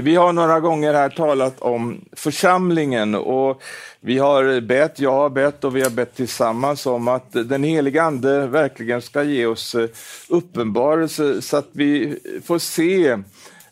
vi har några gånger här talat om församlingen och vi har bett, jag har bett och vi har bett tillsammans om att den heliga Ande verkligen ska ge oss eh, uppenbarelse så att vi får se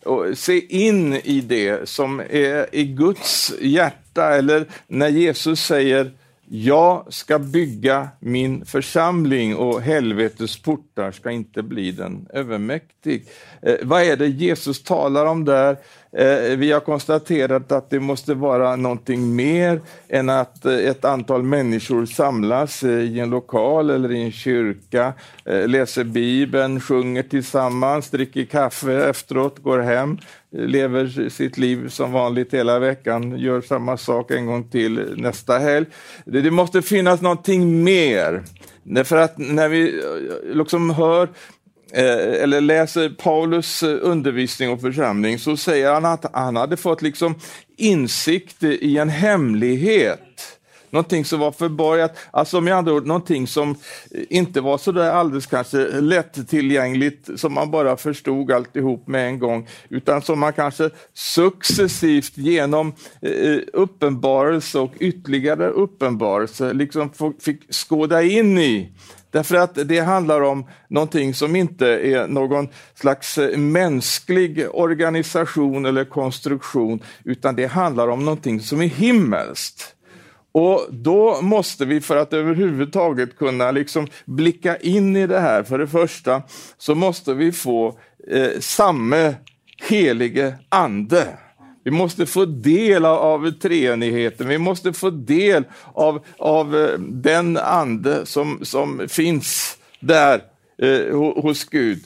och se in i det som är i Guds hjärta eller när Jesus säger jag ska bygga min församling och helvetets portar ska inte bli den övermäktig. Eh, vad är det Jesus talar om där? Eh, vi har konstaterat att det måste vara någonting mer än att eh, ett antal människor samlas eh, i en lokal eller i en kyrka, eh, läser Bibeln, sjunger tillsammans, dricker kaffe efteråt, går hem, eh, lever sitt liv som vanligt hela veckan, gör samma sak en gång till eh, nästa helg. Det måste finnas någonting mer. Därför att när vi liksom hör Eh, eller läser Paulus eh, undervisning och församling så säger han att han hade fått liksom insikt i en hemlighet. Någonting som var förborgat, alltså med andra ord någonting som eh, inte var så där alldeles kanske lättillgängligt som man bara förstod alltihop med en gång, utan som man kanske successivt genom uppenbarelse och ytterligare uppenbarelse liksom fick skåda in i. Därför att det handlar om någonting som inte är någon slags eh, mänsklig organisation eller konstruktion, utan det handlar om någonting som är himmelskt. Och då måste vi, för att överhuvudtaget kunna liksom blicka in i det här, för det första, så måste vi få eh, samme helige ande. Vi måste få del av, treenigheten, vi måste få del av, av eh, den ande som, som finns där eh, hos Gud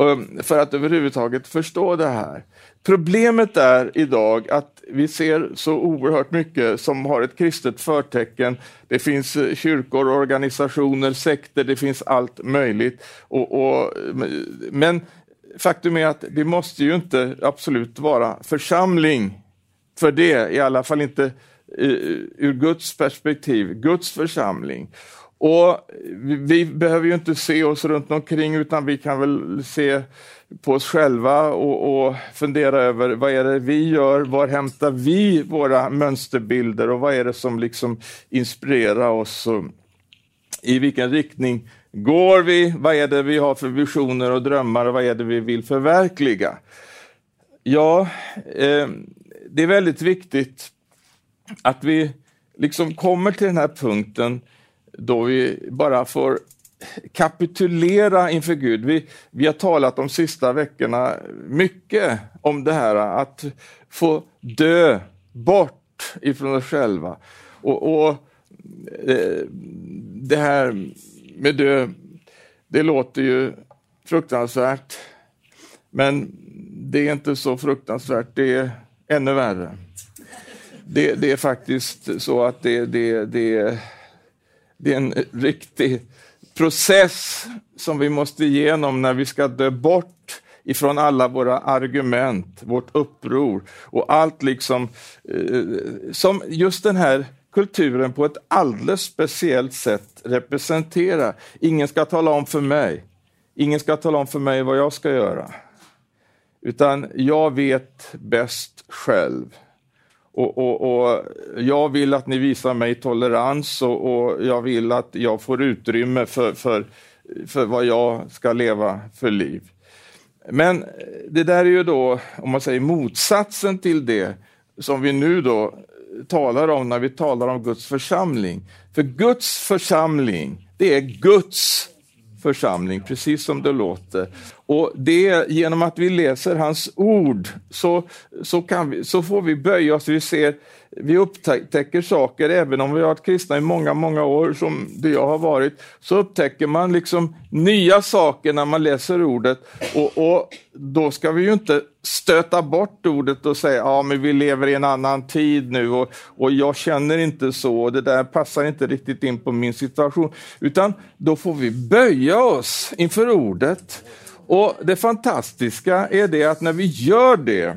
ehm, för att överhuvudtaget förstå det här. Problemet är idag att vi ser så oerhört mycket som har ett kristet förtecken. Det finns eh, kyrkor, organisationer, sekter, det finns allt möjligt. Och, och, eh, men faktum är att det måste ju inte absolut vara församling för det, i alla fall inte eh, ur Guds perspektiv, Guds församling. Och vi behöver ju inte se oss runt omkring utan vi kan väl se på oss själva och, och, fundera över vad är det vi gör, var hämtar vi våra mönsterbilder och vad är det som liksom inspirerar oss? Och I vilken riktning går vi? Vad är det vi har för visioner och drömmar och vad är det vi vill förverkliga? Ja, eh, det är väldigt viktigt att vi liksom kommer till den här punkten då vi bara får kapitulera inför Gud. Vi, vi har talat de sista veckorna mycket om det här att få dö bort ifrån oss själva. Och, och eh, Det här med dö, det låter ju fruktansvärt. Men det är inte så fruktansvärt, det är ännu värre. Det, det är faktiskt så att det, det, det, det är en riktig process som vi måste igenom när vi ska dö bort ifrån alla våra argument, vårt uppror och allt liksom eh, som just den här kulturen på ett alldeles speciellt sätt representera. Ingen ska tala om för mig. Ingen ska tala om för mig vad jag ska göra. Utan jag vet bäst själv. Och, och, och, Jag vill att ni visar mig tolerans och, och jag vill att jag får utrymme för, för, för vad jag ska leva för liv. Men det där är ju då, om man säger motsatsen till det som vi nu då talar om när vi talar om Guds församling. För Guds församling, det är Guds församling, precis som det låter. Och det genom att vi läser hans ord så, så, kan vi, så får vi böja oss. Vi, ser, vi upptäcker saker, även om vi har varit kristna i många, många år, som det jag har varit, så upptäcker man liksom nya saker när man läser ordet. Och, och då ska vi ju inte stöta bort ordet och säga ja men vi lever i en annan tid nu och, och jag känner inte så, och det där passar inte riktigt in på min situation. Utan då får vi böja oss inför ordet och det fantastiska är det att när vi gör det,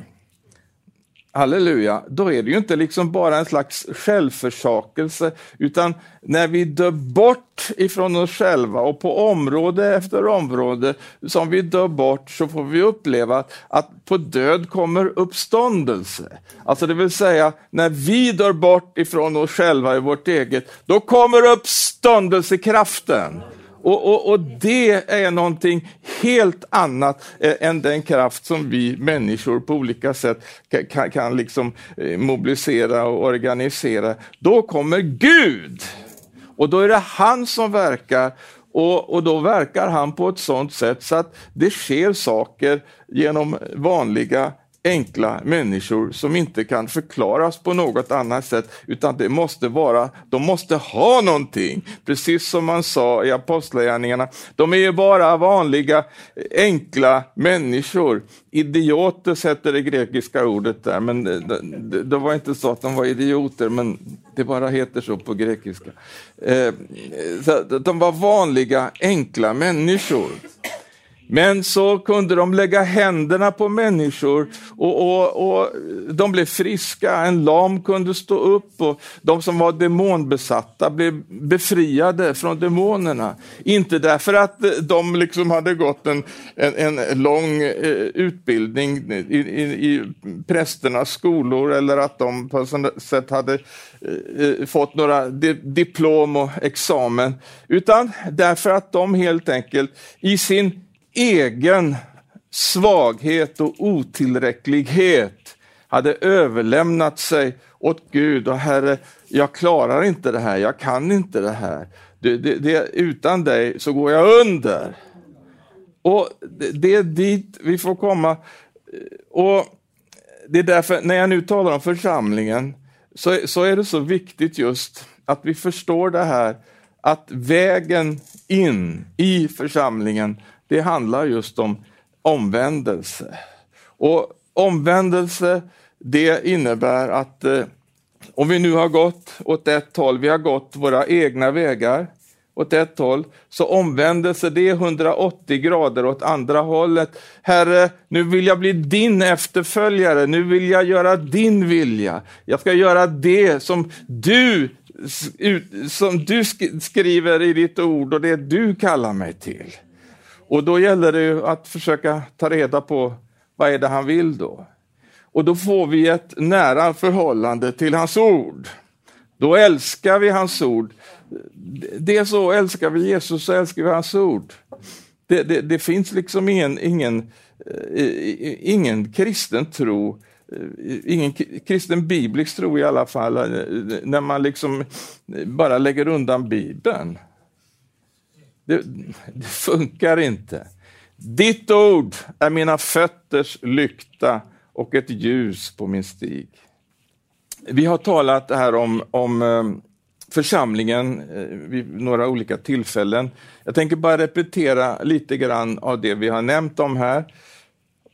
halleluja, då är det ju inte liksom bara en slags självförsakelse, utan när vi dör bort ifrån oss själva och på område efter område som vi dör bort så får vi uppleva att på död kommer uppståndelse. Alltså det vill säga, när vi dör bort ifrån oss själva i vårt eget, då kommer uppståndelsekraften. Och, och, och, det är någonting helt annat eh, än den kraft som vi människor på olika sätt kan, kan liksom eh, mobilisera och organisera. Då kommer Gud och då är det han som verkar och, och, då verkar han på ett sådant sätt så att det sker saker genom vanliga enkla människor som inte kan förklaras på något annat sätt, utan det måste vara, de måste ha någonting. Precis som man sa i Apostlagärningarna, de är ju bara vanliga enkla människor. Idioter heter det grekiska ordet där, men det, det, det, var inte så att de var idioter, men det bara heter så på grekiska. Eh, så de var vanliga enkla människor. Men så kunde de lägga händerna på människor och, och, och, de blev friska. En lam kunde stå upp och de som var demonbesatta blev befriade från demonerna. Inte därför att de liksom hade gått en, en, en lång eh, utbildning i, i, i prästernas skolor eller att de på något sätt hade eh, eh, fått några diplom och examen, utan därför att de helt enkelt i sin egen svaghet och otillräcklighet hade överlämnat sig åt Gud och Herre, jag klarar inte det här, jag kan inte det här. Det, det, det, utan dig så går jag under. Och det, det är dit vi får komma. Och Det är därför, när jag nu talar om församlingen, så, så är det så viktigt just att vi förstår det här, att vägen in i församlingen det handlar just om omvändelse. Och omvändelse, det innebär att eh, om vi nu har gått åt ett håll, vi har gått våra egna vägar åt ett håll, så omvändelse det är 180 grader åt andra hållet. Herre, nu vill jag bli din efterföljare, nu vill jag göra din vilja. Jag ska göra det som du, som du skriver i ditt ord och det du kallar mig till. Och då gäller det ju att försöka ta reda på vad är det han vill då? Och då får vi ett nära förhållande till hans ord. Då älskar vi hans ord. Det är så, älskar vi Jesus så älskar vi hans ord. Det, det, det finns liksom ingen, ingen, eh, ingen kristen tro eh, ingen kristen biblisk tro i alla fall, eh, när man liksom bara lägger undan Bibeln. Det, det funkar inte. Ditt ord är mina fötters lykta och ett ljus på min stig. Vi har talat här om, om eh, församlingen eh, vid några olika tillfällen. Jag tänker bara repetera lite grann av det vi har nämnt om här.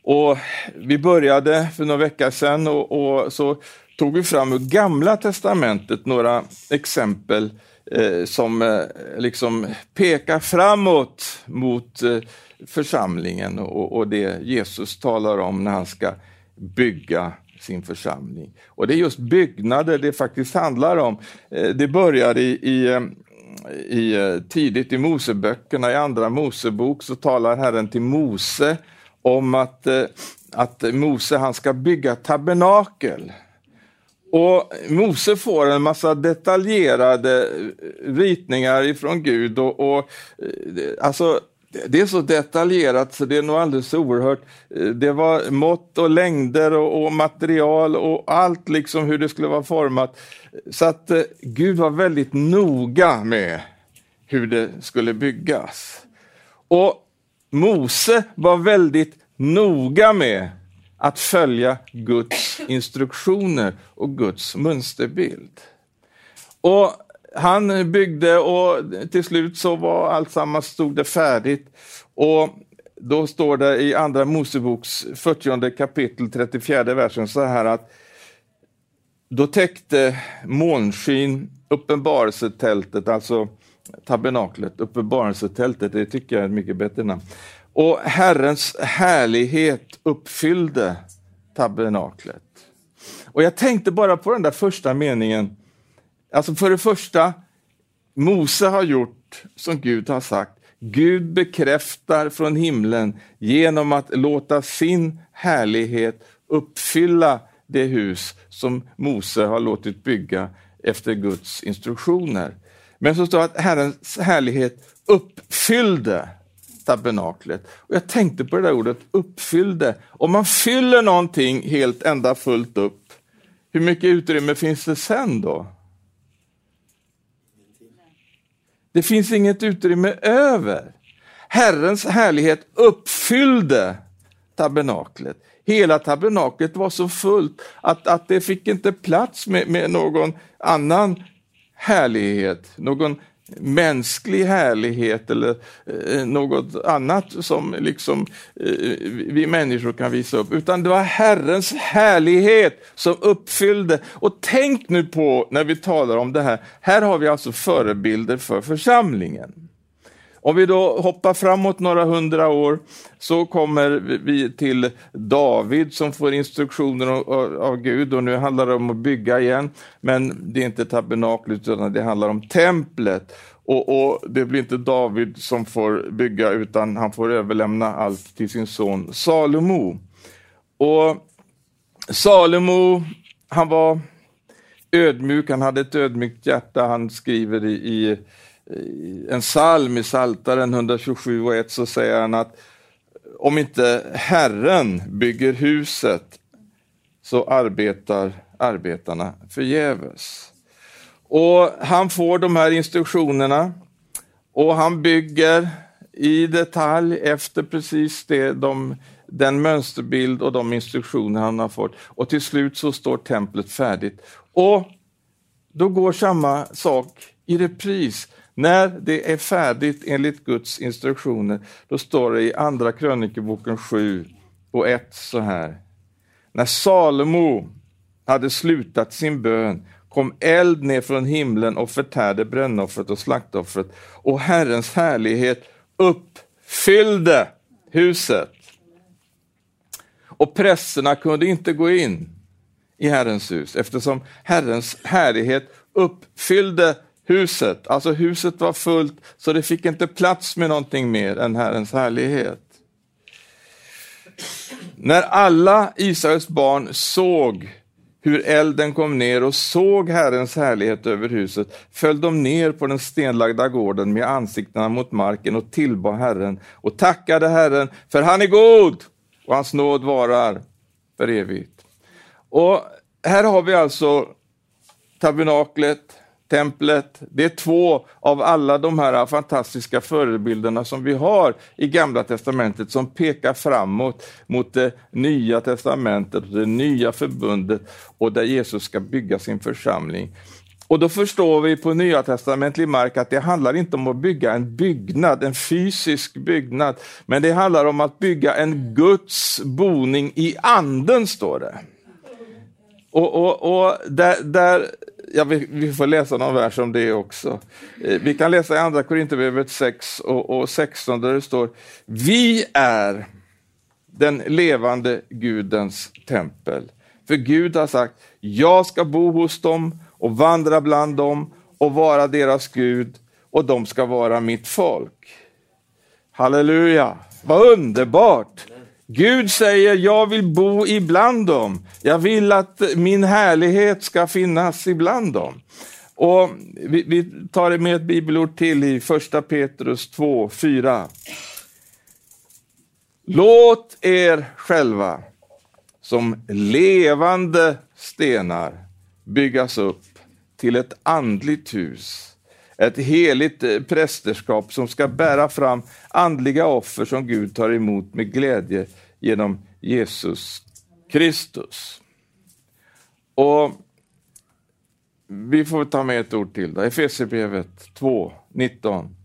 Och vi började för några veckor sedan och, och så tog vi fram ur Gamla testamentet några exempel eh, Eh, som eh, liksom pekar framåt mot eh, församlingen och, och, det Jesus talar om när han ska bygga sin församling. Och det är just byggnader det faktiskt handlar om. Det börjar i, i i, tidigt i Moseböckerna, i Andra Mosebok, så talar Herren till Mose om att, att Mose han ska bygga tabernakel. Och Mose får en massa detaljerade ritningar ifrån Gud och, och eh, alltså det är så detaljerat så det är nog alldeles oerhört. Eh, det var mått och längder och, och, material och allt liksom hur det skulle vara format. Så att eh, Gud var väldigt noga med hur det skulle byggas. Och Mose var väldigt noga med att följa Guds instruktioner och Guds mönsterbild. Och han byggde och till slut så var alltsammans stod det färdigt. Och då står det i Andra Moseboks 40 kapitel 34 versen så här att då täckte molnskyn uppenbarelsetältet, alltså tabernaklet, uppenbarelsetältet, det tycker jag är ett mycket bättre namn. Och Herrens härlighet uppfyllde tabernaklet. Och jag tänkte bara på den där första meningen. Alltså för det första, Mose har gjort som Gud har sagt. Gud bekräftar från himlen genom att låta sin härlighet uppfylla det hus som Mose har låtit bygga efter Guds instruktioner. Men så står det att Herrens härlighet uppfyllde tabernaklet. Och jag tänkte på det där ordet uppfyllde. Om man fyller någonting helt ända fullt upp, hur mycket utrymme finns det sen då? Det finns inget utrymme över. Herrens härlighet uppfyllde tabernaklet. Hela tabernaklet var så fullt att, att det fick inte plats med, med någon annan härlighet, någon mänsklig härlighet eller eh, något annat som liksom eh, vi människor kan visa upp, utan det var Herrens härlighet som uppfyllde. Och tänk nu på när vi talar om det här, här har vi alltså förebilder för församlingen. Om vi då hoppar framåt några hundra år så kommer vi till David som får instruktioner av, Gud och nu handlar det om att bygga igen. Men det är inte tabernaklet utan det handlar om templet. Och, och, Det blir inte David som får bygga utan han får överlämna allt till sin son Salomo. Och Salomo, han var ödmjuk, han hade ett ödmjukt hjärta. Han skriver i, i en psalm i Saltaren 127 och 1 så säger han att om inte Herren bygger huset så arbetar arbetarna förgäves. Och han får de här instruktionerna och han bygger i detalj efter precis det, de, den mönsterbild och de instruktioner han har fått. Och till slut så står templet färdigt. Och då går samma sak i repris. När det är färdigt enligt Guds instruktioner, då står det i Andra krönikeboken 7 och 1 så här. När Salomo hade slutat sin bön kom eld ner från himlen och förtärde brännoffret och slaktoffret och Herrens härlighet uppfyllde huset. Och prästerna kunde inte gå in i Herrens hus eftersom Herrens härlighet uppfyllde huset. Alltså huset var fullt så det fick inte plats med någonting mer än Herrens härlighet. När alla Israels barn såg hur elden kom ner och såg Herrens härlighet över huset, föll de ner på den stenlagda gården med ansiktena mot marken och tillbad Herren och tackade Herren, för han är god och hans nåd varar för evigt. Och här har vi alltså tabernaklet, templet. Det är två av alla de här fantastiska förebilderna som vi har i Gamla Testamentet som pekar framåt mot det nya testamentet, och det nya förbundet och där Jesus ska bygga sin församling. Och då förstår vi på nya testamentlig mark att det handlar inte om att bygga en byggnad, en fysisk byggnad, men det handlar om att bygga en Guds boning i anden, står det. Och, och, och där, där ja, vi, vi, får läsa någon vers om det också. Eh, vi kan läsa i Andra Korinthierbrevet 6 och, och 16 där det står Vi är den levande Gudens tempel. För Gud har sagt, jag ska bo hos dem och vandra bland dem och vara deras Gud och de ska vara mitt folk. Halleluja, vad underbart! Gud säger, jag vill bo ibland dem. Jag vill att min härlighet ska finnas ibland dem. Och vi, vi tar det med ett bibelord till i första Petrus 2, 4. Låt er själva som levande stenar byggas upp till ett andligt hus ett heligt eh, prästerskap som ska bära fram andliga offer som Gud tar emot med glädje genom Jesus Kristus. Och Vi får ta med ett ord till, Efesierbrevet 2, 19.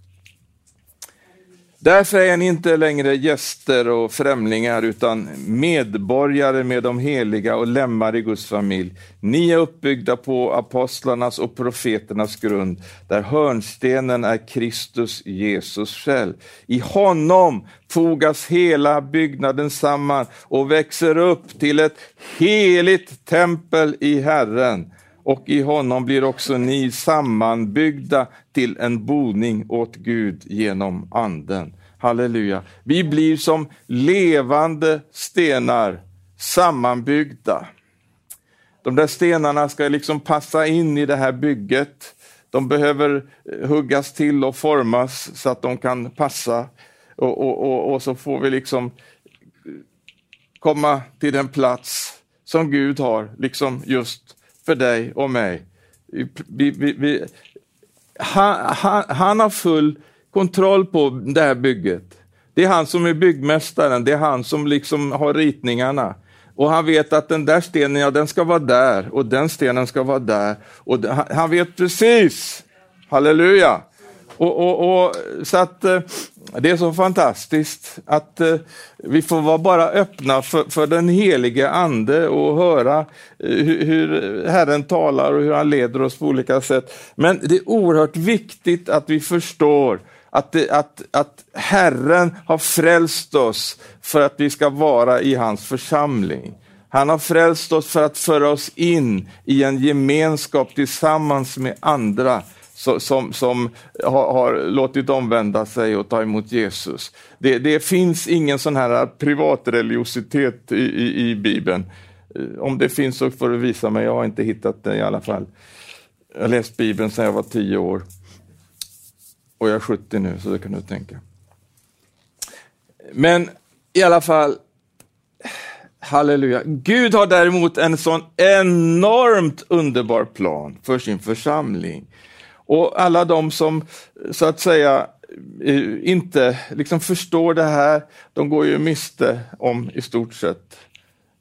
Därför är ni inte längre gäster och främlingar utan medborgare med de heliga och lemmar i Guds familj. Ni är uppbyggda på apostlarnas och profeternas grund, där hörnstenen är Kristus Jesus själv. I honom fogas hela byggnaden samman och växer upp till ett heligt tempel i Herren och i honom blir också ni sammanbyggda till en boning åt Gud genom Anden. Halleluja. Vi blir som levande stenar sammanbyggda. De där stenarna ska liksom passa in i det här bygget. De behöver huggas till och formas så att de kan passa. Och, och, och, och så får vi liksom komma till den plats som Gud har, liksom just för dig och mig. Vi, vi, vi, han, han, han, har full kontroll på det här bygget. Det är han som är byggmästaren, det är han som liksom har ritningarna. Och han vet att den där stenen, ja den ska vara där och den stenen ska vara där. Och han vet precis, halleluja, och, och, och, så att eh, det är så fantastiskt att eh, vi får vara bara öppna för, för den helige ande och höra eh, hur, hur Herren talar och hur han leder oss på olika sätt. Men det är oerhört viktigt att vi förstår att, det, att, att Herren har frälst oss för att vi ska vara i hans församling. Han har frälst oss för att föra oss in i en gemenskap tillsammans med andra som, som har, har, låtit omvända sig och ta emot Jesus. Det, det finns ingen sån här privatreligiositet i, i, i Bibeln. Eh, om det finns så får du visa mig, jag har inte hittat det i alla fall. Jag har läst Bibeln sedan jag var tio år. Och jag är 70 nu, så det kan du tänka. Men i alla fall, halleluja. Gud har däremot en sån enormt underbar plan för sin församling. Och alla de som så att säga inte liksom förstår det här, de går ju miste om i stort sett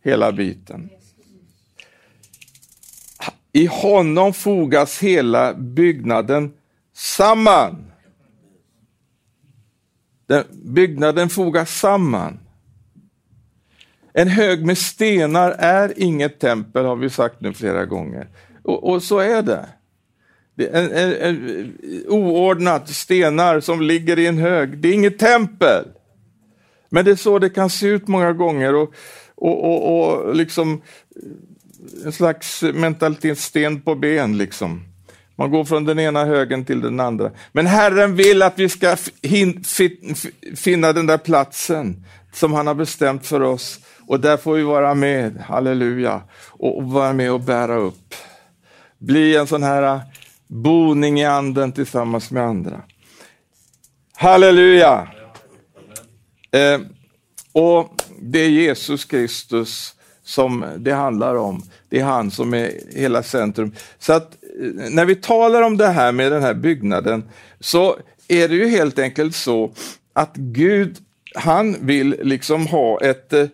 hela biten. I honom fogas hela byggnaden samman. Den, byggnaden fogas samman. En hög med stenar är inget tempel, har vi sagt nu flera gånger. Och, och så är det en, en, en, oordnat stenar som ligger i en hög. Det är inget tempel. Men det är så det kan se ut många gånger och, och, och, och liksom en slags mentalitet, sten på ben liksom. Man går från den ena högen till den andra. Men Herren vill att vi ska finna den där platsen som han har bestämt för oss. Och där får vi vara med, halleluja, och, och vara med och bära upp. Bli en sån här boning i anden tillsammans med andra. Halleluja! Eh, och det är Jesus Kristus som det handlar om. Det är han som är hela centrum. Så att eh, när vi talar om det här med den här byggnaden så är det ju helt enkelt så att Gud, han vill liksom ha ett eh,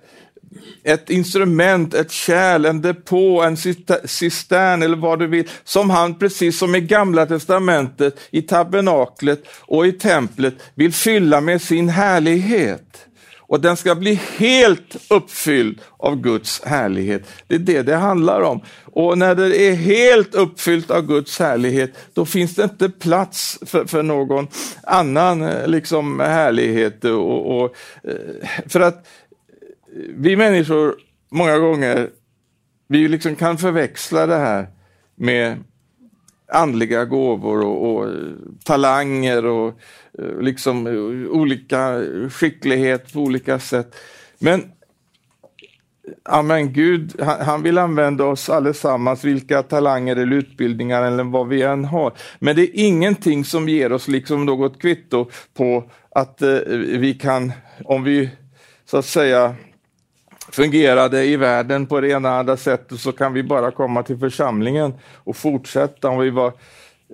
ett instrument, ett kärl, en depå, en cistern eller vad du vill, som han precis som i gamla testamentet, i tabernaklet och i templet vill fylla med sin härlighet. Och den ska bli helt uppfylld av Guds härlighet. Det är det det handlar om. Och när det är helt uppfyllt av Guds härlighet, då finns det inte plats för, för någon annan eh, liksom, härlighet. Och, och, eh, för att vi människor många gånger, vi liksom kan förväxla det här med andliga gåvor och, och eh, talanger och eh, liksom eh, olika skicklighet på olika sätt. Men Amen, Gud han vill använda oss allesammans, vilka talanger eller utbildningar eller vad vi än har. Men det är ingenting som ger oss liksom något kvitto på att eh, vi kan, om vi så att säga fungerade i världen på det ena eller andra sättet så kan vi bara komma till församlingen och fortsätta. Om vi var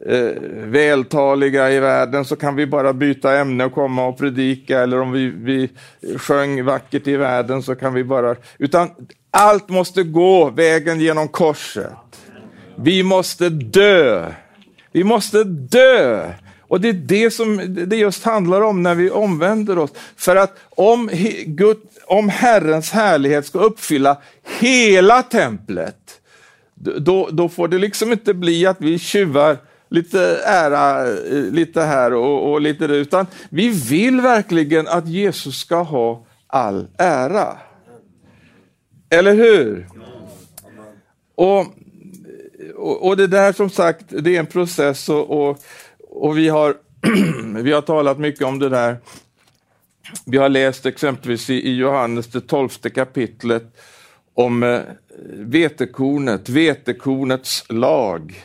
eh, vältaliga i världen så kan vi bara byta ämne och komma och predika eller om vi, vi sjöng vackert i världen så kan vi bara... Utan allt måste gå vägen genom korset. Vi måste dö. Vi måste dö och det är det som det just handlar om när vi omvänder oss. För att om, Gud, om Herrens härlighet ska uppfylla hela templet, då, då får det liksom inte bli att vi tjuvar lite ära eh, lite här och, och lite där, utan vi vill verkligen att Jesus ska ha all ära. Eller hur? Och, och, och det där som sagt, det är en process och, och, och vi, har, vi har talat mycket om det där. Vi har läst exempelvis i, i Johannes det tolfte kapitlet om eh, vetekornet, vetekornets lag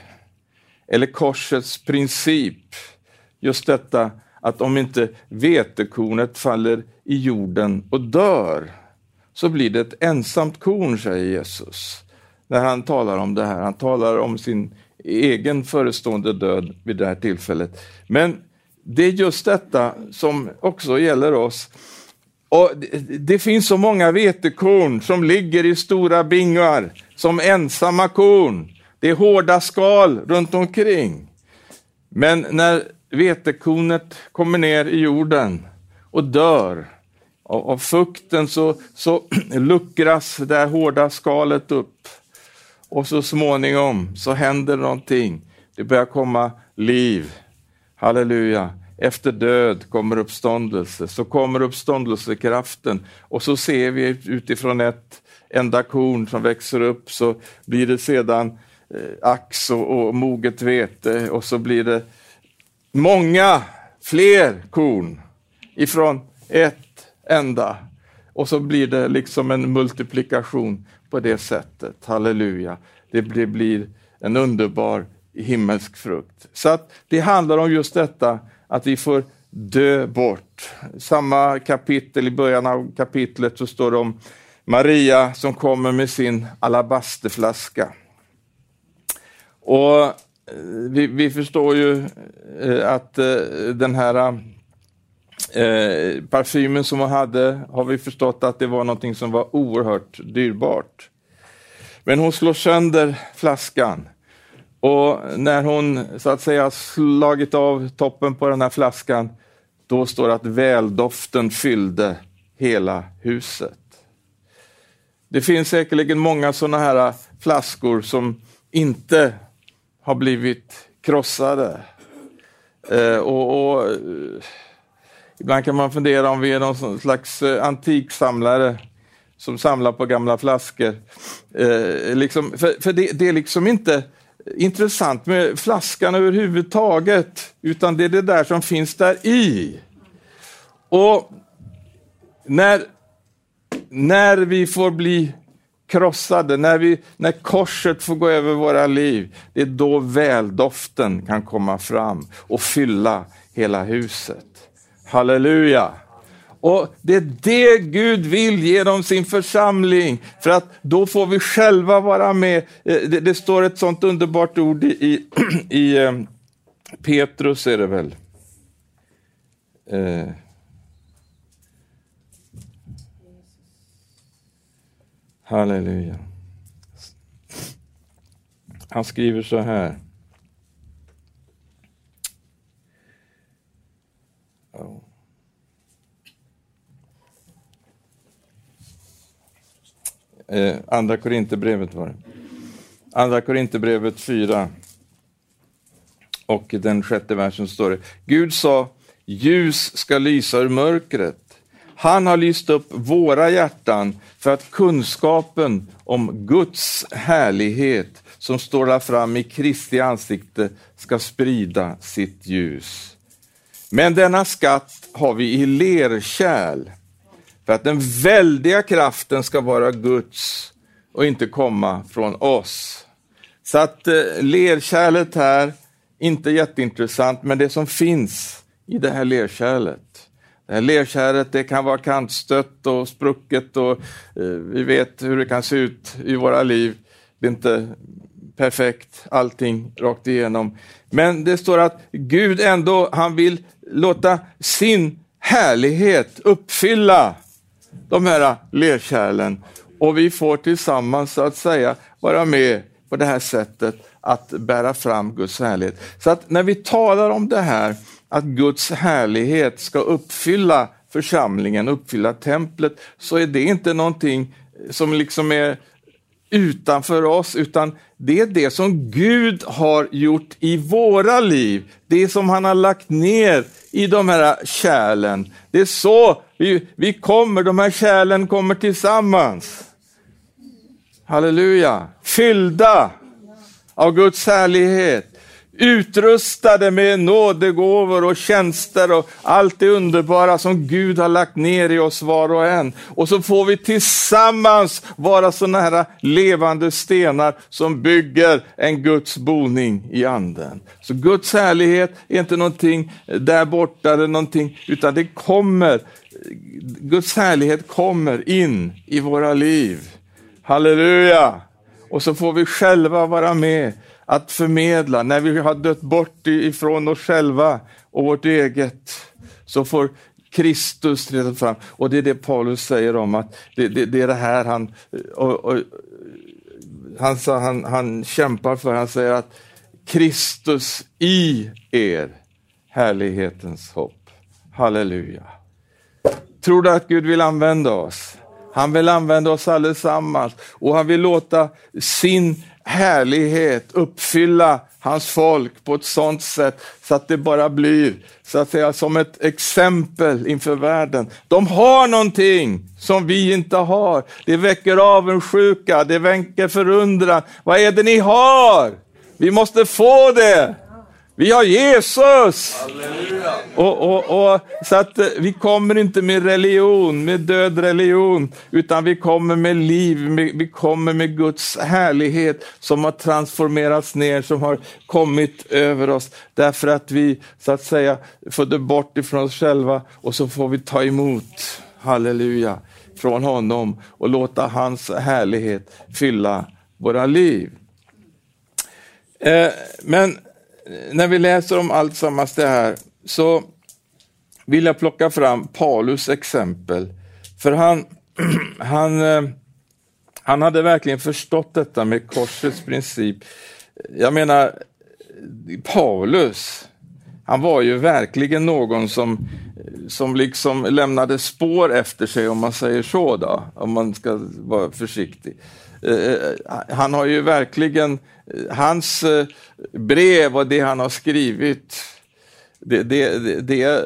eller korsets princip. Just detta att om inte vetekornet faller i jorden och dör, så blir det ett ensamt korn, säger Jesus. När han talar om det här. Han talar om sin egen förestående död vid det här tillfället. Men det är just detta som också gäller oss. Och det, finns så många vetekorn som ligger i stora bingar som ensamma korn. Det är hårda skal runt omkring. Men när vetekornet kommer ner i jorden och dör, av fukten så, så luckras det hårda skalet upp. Och så småningom så händer någonting. Det börjar komma liv. Halleluja. Efter död kommer uppståndelse, så kommer uppståndelsekraften och så ser vi utifrån ett enda korn som växer upp så blir det sedan eh, ax och, och moget vete och så blir det många fler korn ifrån ett enda. Och så blir det liksom en multiplikation på det sättet. Halleluja. Det blir, blir en underbar himmelsk frukt. Så att det handlar om just detta att vi får dö bort. Samma kapitel, i början av kapitlet så står det om Maria som kommer med sin alabasterflaska. Och eh, vi, vi förstår ju eh, att eh, den här Eh, parfymen som hon hade har vi förstått att det var någonting som var oerhört dyrbart. Men hon slår sönder flaskan och när hon så att säga slagit av toppen på den här flaskan, då står det att väldoften fyllde hela huset. Det finns säkerligen många sådana här flaskor som inte har blivit krossade. Eh, och, och Ibland kan man fundera om vi är någon slags eh, antiksamlare som samlar på gamla flaskor. Eh, liksom, för, för det, det, är liksom inte intressant med flaskan överhuvudtaget, utan det är det där som finns där i. Och när, när vi får bli krossade, när, vi, när korset får gå över våra liv, det är då väldoften kan komma fram och fylla hela huset. Halleluja! Och Det är det Gud vill genom sin församling, för att då får vi själva vara med. Eh, det, det står ett sånt underbart ord i, i, i eh, Petrus, är det väl? Eh. Halleluja. Han skriver så här. Eh, andra Korinthierbrevet var det. Andra Korinthierbrevet 4 och den sjätte versen står det. Gud sa, ljus ska lysa ur mörkret. Han har lyst upp våra hjärtan för att kunskapen om Guds härlighet som står där fram i Kristi ansikte ska sprida sitt ljus. Men denna skatt har vi i lerkärl för att den väldiga kraften ska vara Guds och inte komma från oss. Så att eh, lerkärlet här, inte jätteintressant, men det som finns i det här lerkärlet. Det här lerkärlet det kan vara kantstött och sprucket och eh, vi vet hur det kan se ut i våra liv. Det är inte perfekt, allting rakt igenom. Men det står att Gud ändå, han vill låta sin härlighet uppfylla de här lerkärlen och vi får tillsammans så att säga vara med på det här sättet att bära fram Guds härlighet. Så att när vi talar om det här att Guds härlighet ska uppfylla församlingen, uppfylla templet, så är det inte någonting som liksom är utanför oss, utan det är det som Gud har gjort i våra liv. Det som han har lagt ner i de här kärlen. Det är så vi, vi kommer, de här kärlen kommer tillsammans. Halleluja! Fyllda av Guds härlighet utrustade med nådegåvor och tjänster och allt det underbara som Gud har lagt ner i oss var och en. Och så får vi tillsammans vara sådana här levande stenar som bygger en Guds boning i anden. Så Guds härlighet är inte någonting där borta eller någonting, utan det kommer, Guds härlighet kommer in i våra liv. Halleluja! Och så får vi själva vara med att förmedla. När vi har dött bort ifrån oss själva och vårt eget, så får Kristus träda fram. Och det är det Paulus säger om att det, det, det är det här han, och, och, han, han, han kämpar för. Han säger att Kristus i er, härlighetens hopp. Halleluja. Tror du att Gud vill använda oss? Han vill använda oss allesammans och han vill låta sin härlighet uppfylla hans folk på ett sådant sätt så att det bara blir så att säga som ett exempel inför världen. De har någonting som vi inte har. Det väcker avundsjuka, det väcker förundran. Vad är det ni har? Vi måste få det. Vi har Jesus! Och, och, och, så att eh, vi kommer inte med religion, med död religion, utan vi kommer med liv, med, vi kommer med Guds härlighet som har transformerats ner, som har kommit över oss, därför att vi så att säga födde bort ifrån oss själva och så får vi ta emot, halleluja, från honom och låta hans härlighet fylla våra liv. Eh, men när vi läser om allt sammans det här så vill jag plocka fram Paulus exempel. För han, han, eh, han hade verkligen förstått detta med korsets princip. Jag menar, Paulus, han var ju verkligen någon som, som liksom lämnade spår efter sig, om man säger så, då, om man ska vara försiktig. Eh, eh, han har ju verkligen, eh, hans brev och det han har skrivit, det, det, det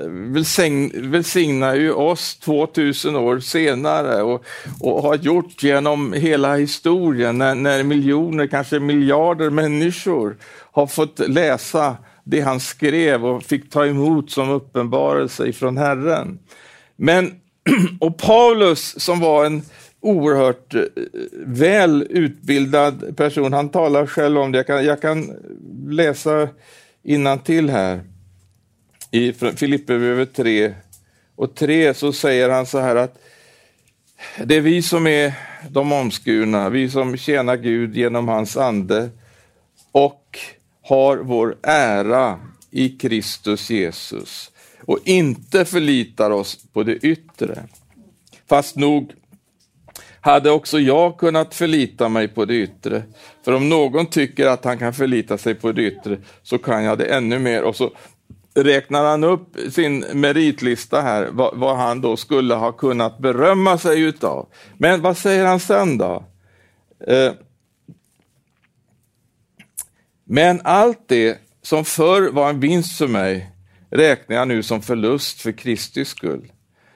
välsignar ju oss 2000 år senare och, och har gjort genom hela historien när, när miljoner, kanske miljarder människor har fått läsa det han skrev och fick ta emot som uppenbarelse ifrån Herren. Men, och Paulus som var en oerhört eh, väl utbildad person. Han talar själv om det. Jag kan, jag kan läsa till här i Filipperbrevet 3 och 3 så säger han så här att det är vi som är de omskurna, vi som tjänar Gud genom hans ande och har vår ära i Kristus Jesus och inte förlitar oss på det yttre. Fast nog hade också jag kunnat förlita mig på det yttre. För om någon tycker att han kan förlita sig på det yttre så kan jag det ännu mer. Och så räknar han upp sin meritlista här, vad, vad, han då skulle ha kunnat berömma sig utav. Men vad säger han sen då? Eh, men allt det som förr var en vinst för mig räknar jag nu som förlust för Kristi skull.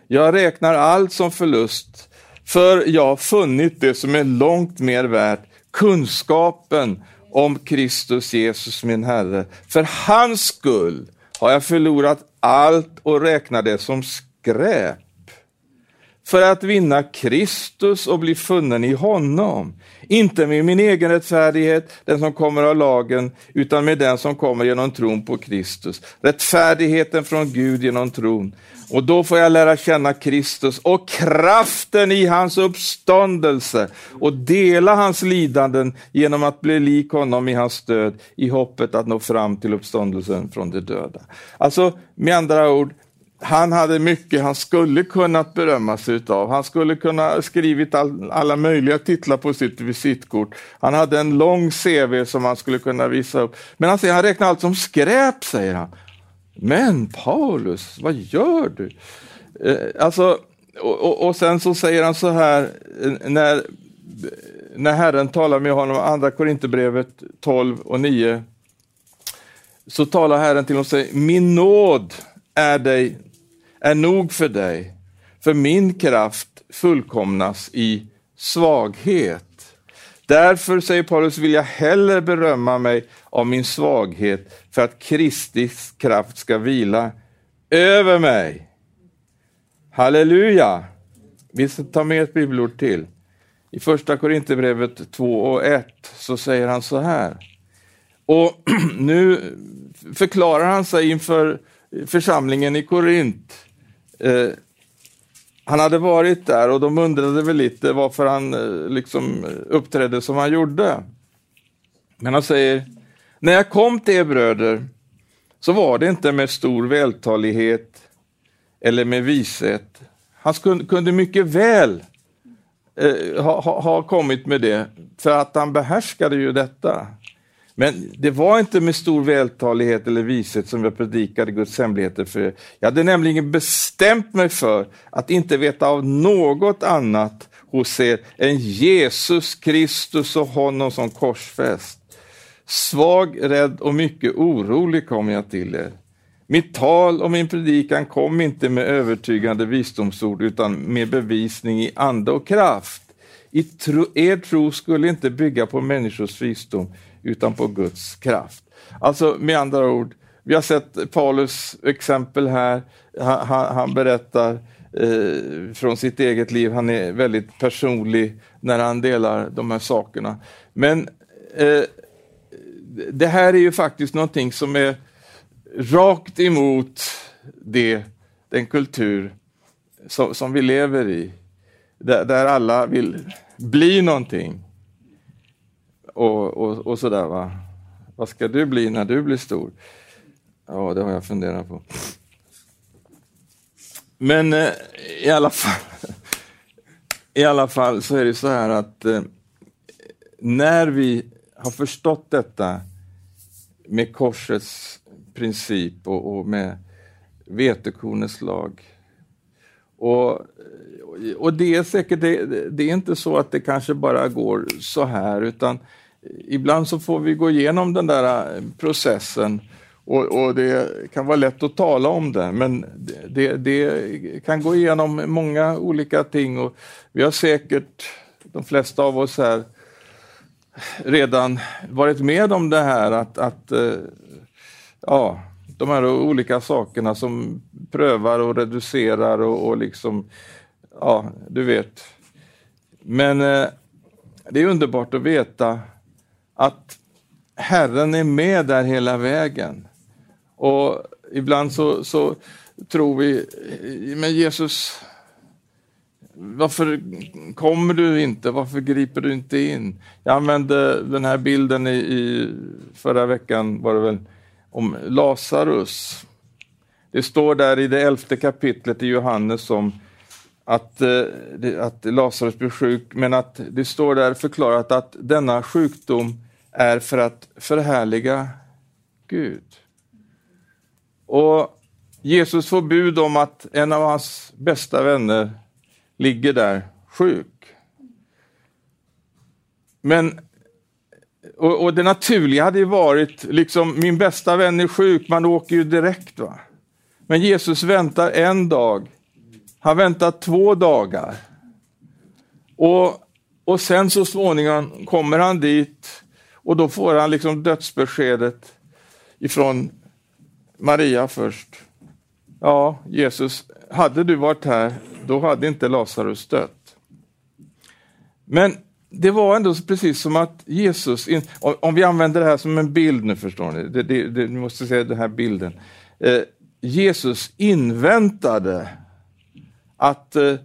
Jag räknar allt som förlust för jag har funnit det som är långt mer värt, kunskapen om Kristus Jesus min Herre. För hans skull har jag förlorat allt och räknar det som skräp. För att vinna Kristus och bli funnen i honom. Inte med min egen rättfärdighet, den som kommer av lagen, utan med den som kommer genom tron på Kristus. Rättfärdigheten från Gud genom tron. Och då får jag lära känna Kristus och kraften i hans uppståndelse och dela hans lidanden genom att bli lik honom i hans död i hoppet att nå fram till uppståndelsen från de döda. Alltså med andra ord, han hade mycket han skulle kunnat berömma sig utav. Han skulle kunna skrivit all, alla möjliga titlar på sitt visitkort. Han hade en lång CV som han skulle kunna visa upp. Men han säger, han räknar allt som skräp, säger han. Men Paulus, vad gör du? Eh, alltså, och, och, och, sen så säger han så här, eh, när, när Herren talar med honom, andra Korinthierbrevet 12 och 9, så talar Herren till honom och säger, min nåd är, dig, är nog för dig, för min kraft fullkomnas i svaghet. Därför, säger Paulus, vill jag hellre berömma mig av min svaghet för att Kristi kraft ska vila över mig. Halleluja! Vi ska ta med ett bibelord till. I första Korinthierbrevet 2 och 1 så säger han så här. Och nu förklarar han sig inför församlingen i Korint. Eh, han hade varit där och de undrade väl lite varför han eh, liksom uppträdde som han gjorde. Men han säger, när jag kom till er bröder så var det inte med stor vältalighet eller med vishet. Han kunde mycket väl eh, ha, ha, kommit med det, för att han behärskade ju detta. Men det var inte med stor vältalighet eller vishet som jag predikade Guds hemligheter för er. Jag hade nämligen bestämt mig för att inte veta av något annat hos er än Jesus Kristus och honom som korsfäst. Svag, rädd och mycket orolig kom jag till er. Mitt tal och min predikan kom inte med övertygande visdomsord utan med bevisning i ande och kraft. I tro, er tro skulle inte bygga på människors visdom utan på Guds kraft. Alltså med andra ord, vi har sett Paulus exempel här. Han, han, han berättar eh, från sitt eget liv. Han är väldigt personlig när han delar de här sakerna. Men eh, det här är ju faktiskt någonting som är rakt emot det, den kultur som, som vi lever i. Där, där alla vill bli någonting och, och, och sådär. Va? Vad ska du bli när du blir stor? Ja, det har jag funderat på. Men eh, i alla fall i alla fall så är det så här att eh, när vi har förstått detta med korsets princip och, och med vetekornets lag. Och, och det är säkert, det, det, är inte så att det kanske bara går så här utan ibland så får vi gå igenom den där eh, processen och, och, det kan vara lätt att tala om det, men det, det, kan gå igenom många olika ting och vi har säkert, de flesta av oss här, redan varit med om det här att, att eh, ja, de här olika sakerna som prövar och reducerar och, och liksom, ja, du vet. Men eh, det är underbart att veta att Herren är med där hela vägen. Och ibland så, så tror vi, men Jesus, varför kommer du inte? Varför griper du inte in? Jag använde den här bilden i, i förra veckan, var det väl, om Lazarus. Det står där i det elfte kapitlet i Johannes om att, eh, att Lazarus blir sjuk, men att det står där förklarat att denna sjukdom är för att förhärliga Gud. Och Jesus får bud om att en av hans bästa vänner ligger där sjuk. Men och, och, det naturliga hade ju varit, liksom min bästa vän är sjuk, man åker ju direkt. va. Men Jesus väntar en dag, han väntar två dagar. Och, och sen så småningom kommer han dit och då får han liksom dödsbeskedet ifrån Maria först. Ja, Jesus, hade du varit här, då hade inte Lazarus dött. Men det var ändå precis som att Jesus, om vi använder det här som en bild nu förstår ni, det, det, det, ni måste se den här bilden. Eh, Jesus inväntade att eh,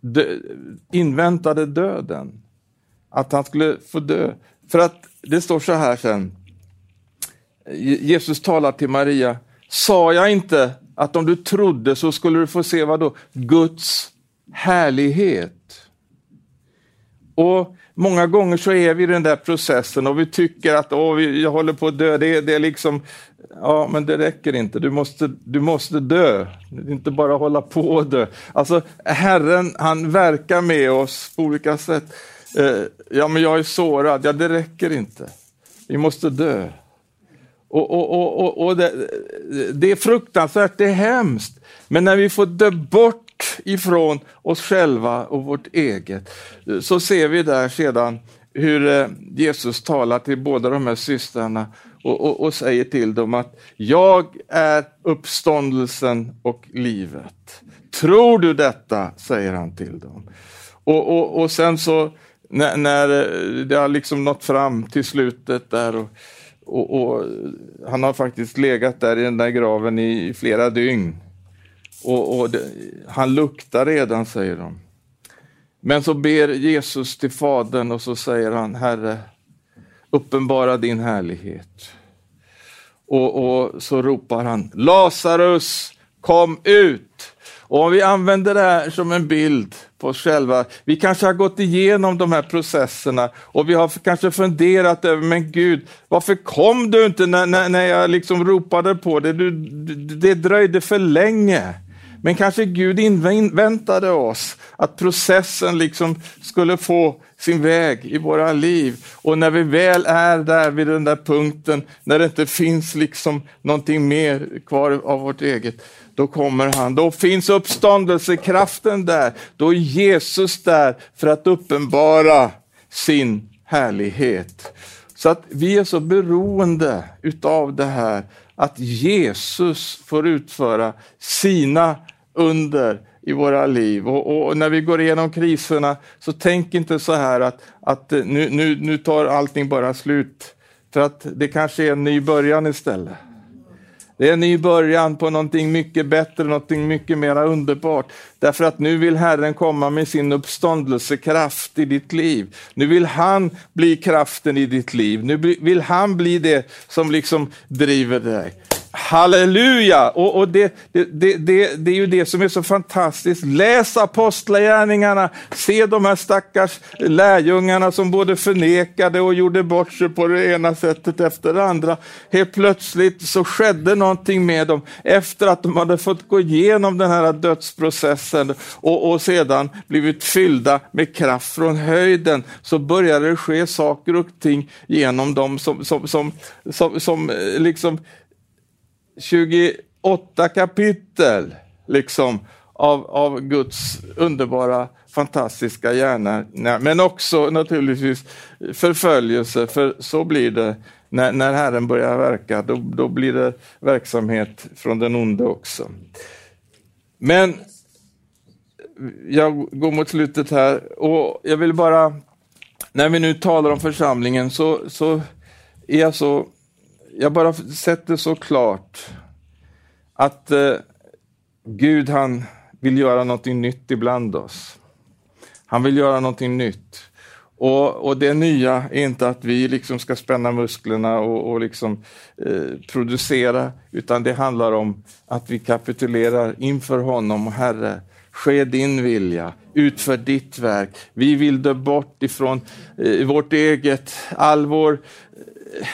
dö, inväntade döden. Att han skulle få dö. För att det står så här sen. Jesus talar till Maria. Sa jag inte att om du trodde så skulle du få se vad då? Guds härlighet. Och många gånger så är vi i den där processen och vi tycker att Åh, jag håller på att dö. Det, det är liksom, ja men det räcker inte, du måste, du måste dö. Inte bara hålla på och dö. Alltså Herren han verkar med oss på olika sätt. Eh, ja men jag är sårad, ja det räcker inte. Vi måste dö. Och, och, och, och det, det, är fruktansvärt, det är hemskt. Men när vi får dö bort ifrån oss själva och vårt eget, så ser vi där sedan hur eh, Jesus talar till båda de här systrarna och, och, säger till dem att jag är uppståndelsen och livet. Tror du detta? säger han till dem. Och, och sen så när, när eh, det har liksom nått fram till slutet där och och, och, han har faktiskt legat där i den där graven i, i flera dygn. Och, och det, han luktar redan, säger de. Men så ber Jesus till Fadern och så säger han, Herre, uppenbara din härlighet. Och, och så ropar han, Lazarus, kom ut! Och om vi använder det här som en bild på oss själva, vi kanske har gått igenom de här processerna och vi har kanske funderat över, men Gud, varför kom du inte när, när, när jag liksom ropade på dig? Det, det dröjde för länge. Men kanske Gud inväntade oss att processen liksom skulle få sin väg i våra liv. Och när vi väl är där vid den där punkten, när det inte finns liksom någonting mer kvar av vårt eget, då kommer han. Då finns uppståndelsekraften där. Då är Jesus där för att uppenbara sin härlighet. Så att vi är så beroende utav det här, att Jesus får utföra sina under i våra liv. Och, och, när vi går igenom kriserna, så tänk inte så här att, att nu, nu, nu tar allting bara slut. För att det kanske är en ny början istället. Det är en ny början på någonting mycket bättre, någonting mycket mer underbart. Därför att nu vill Herren komma med sin uppståndelsekraft i ditt liv. Nu vill han bli kraften i ditt liv. Nu vill han bli det som liksom driver dig. Halleluja! Och, och det, det, det, det, är ju det som är så fantastiskt. Läs apostlagärningarna, se de här stackars lärjungarna som både förnekade och gjorde bort sig på det ena sättet efter det andra. Helt plötsligt så skedde någonting med dem efter att de hade fått gå igenom den här dödsprocessen och, och sedan blivit fyllda med kraft från höjden. Så började det ske saker och ting genom dem som, som, som, som, som eh, liksom 28 kapitel liksom, av, av Guds underbara, fantastiska hjärna. Men också naturligtvis förföljelse, för så blir det när, när Herren börjar verka. Då, då blir det verksamhet från den onde också. Men jag går mot slutet här och jag vill bara, när vi nu talar om församlingen så, så är jag så jag bara sätter så klart att eh, Gud han vill göra någonting nytt ibland oss. Han vill göra någonting nytt. Och, och det nya är inte att vi liksom ska spänna musklerna och, och liksom, eh, producera, utan det handlar om att vi kapitulerar inför honom. Herre, ske din vilja, utför ditt verk. Vi vill dö bort ifrån eh, vårt eget, all vår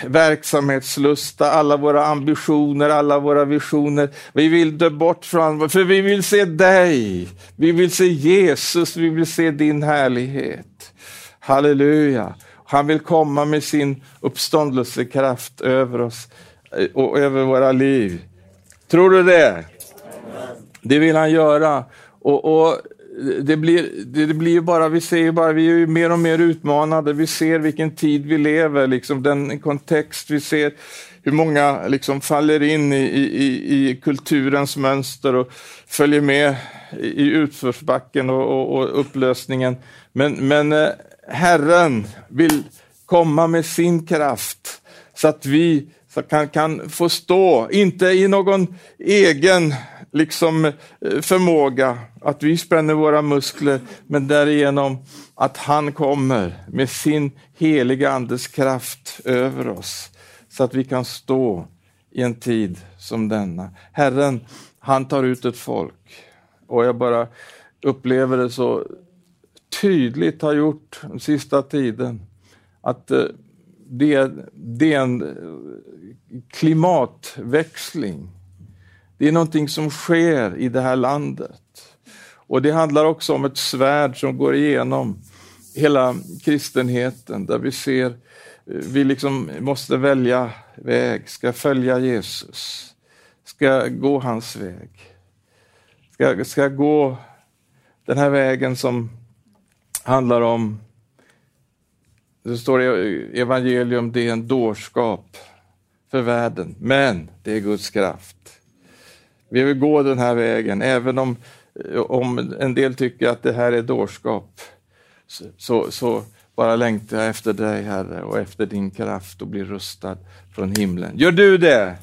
verksamhetslusta, alla våra ambitioner, alla våra visioner. Vi vill dö bort från, för vi vill se dig. Vi vill se Jesus, vi vill se din härlighet. Halleluja. Han vill komma med sin uppståndelsekraft över oss eh, och över våra liv. Tror du det? Det vill han göra. Och, och det blir, det blir bara, vi ser bara, vi är ju mer och mer utmanade. Vi ser vilken tid vi lever, liksom den kontext vi ser hur många liksom faller in i, i, i kulturens mönster och följer med i utförsbacken och, och, och upplösningen. Men, men eh, Herren vill komma med sin kraft så att vi kan, kan få stå, inte i någon egen liksom eh, förmåga, att vi spänner våra muskler, men därigenom att han kommer med sin heliga Andes kraft över oss, så att vi kan stå i en tid som denna. Herren, han tar ut ett folk och jag bara upplever det så tydligt har gjort den sista tiden, att eh, det, det är en eh, klimatväxling. Det är någonting som sker i det här landet. Och det handlar också om ett svärd som går igenom hela kristenheten, där vi ser, att vi liksom måste välja väg, ska följa Jesus, ska gå hans väg, ska, ska gå den här vägen som handlar om, det står i evangelium, det är en dårskap för världen, men det är Guds kraft. Vi vill gå den här vägen, även om, om en del tycker att det här är dårskap, så, så, bara längtar jag efter dig, Herre, och efter din kraft och bli rustad från himlen. Gör du det?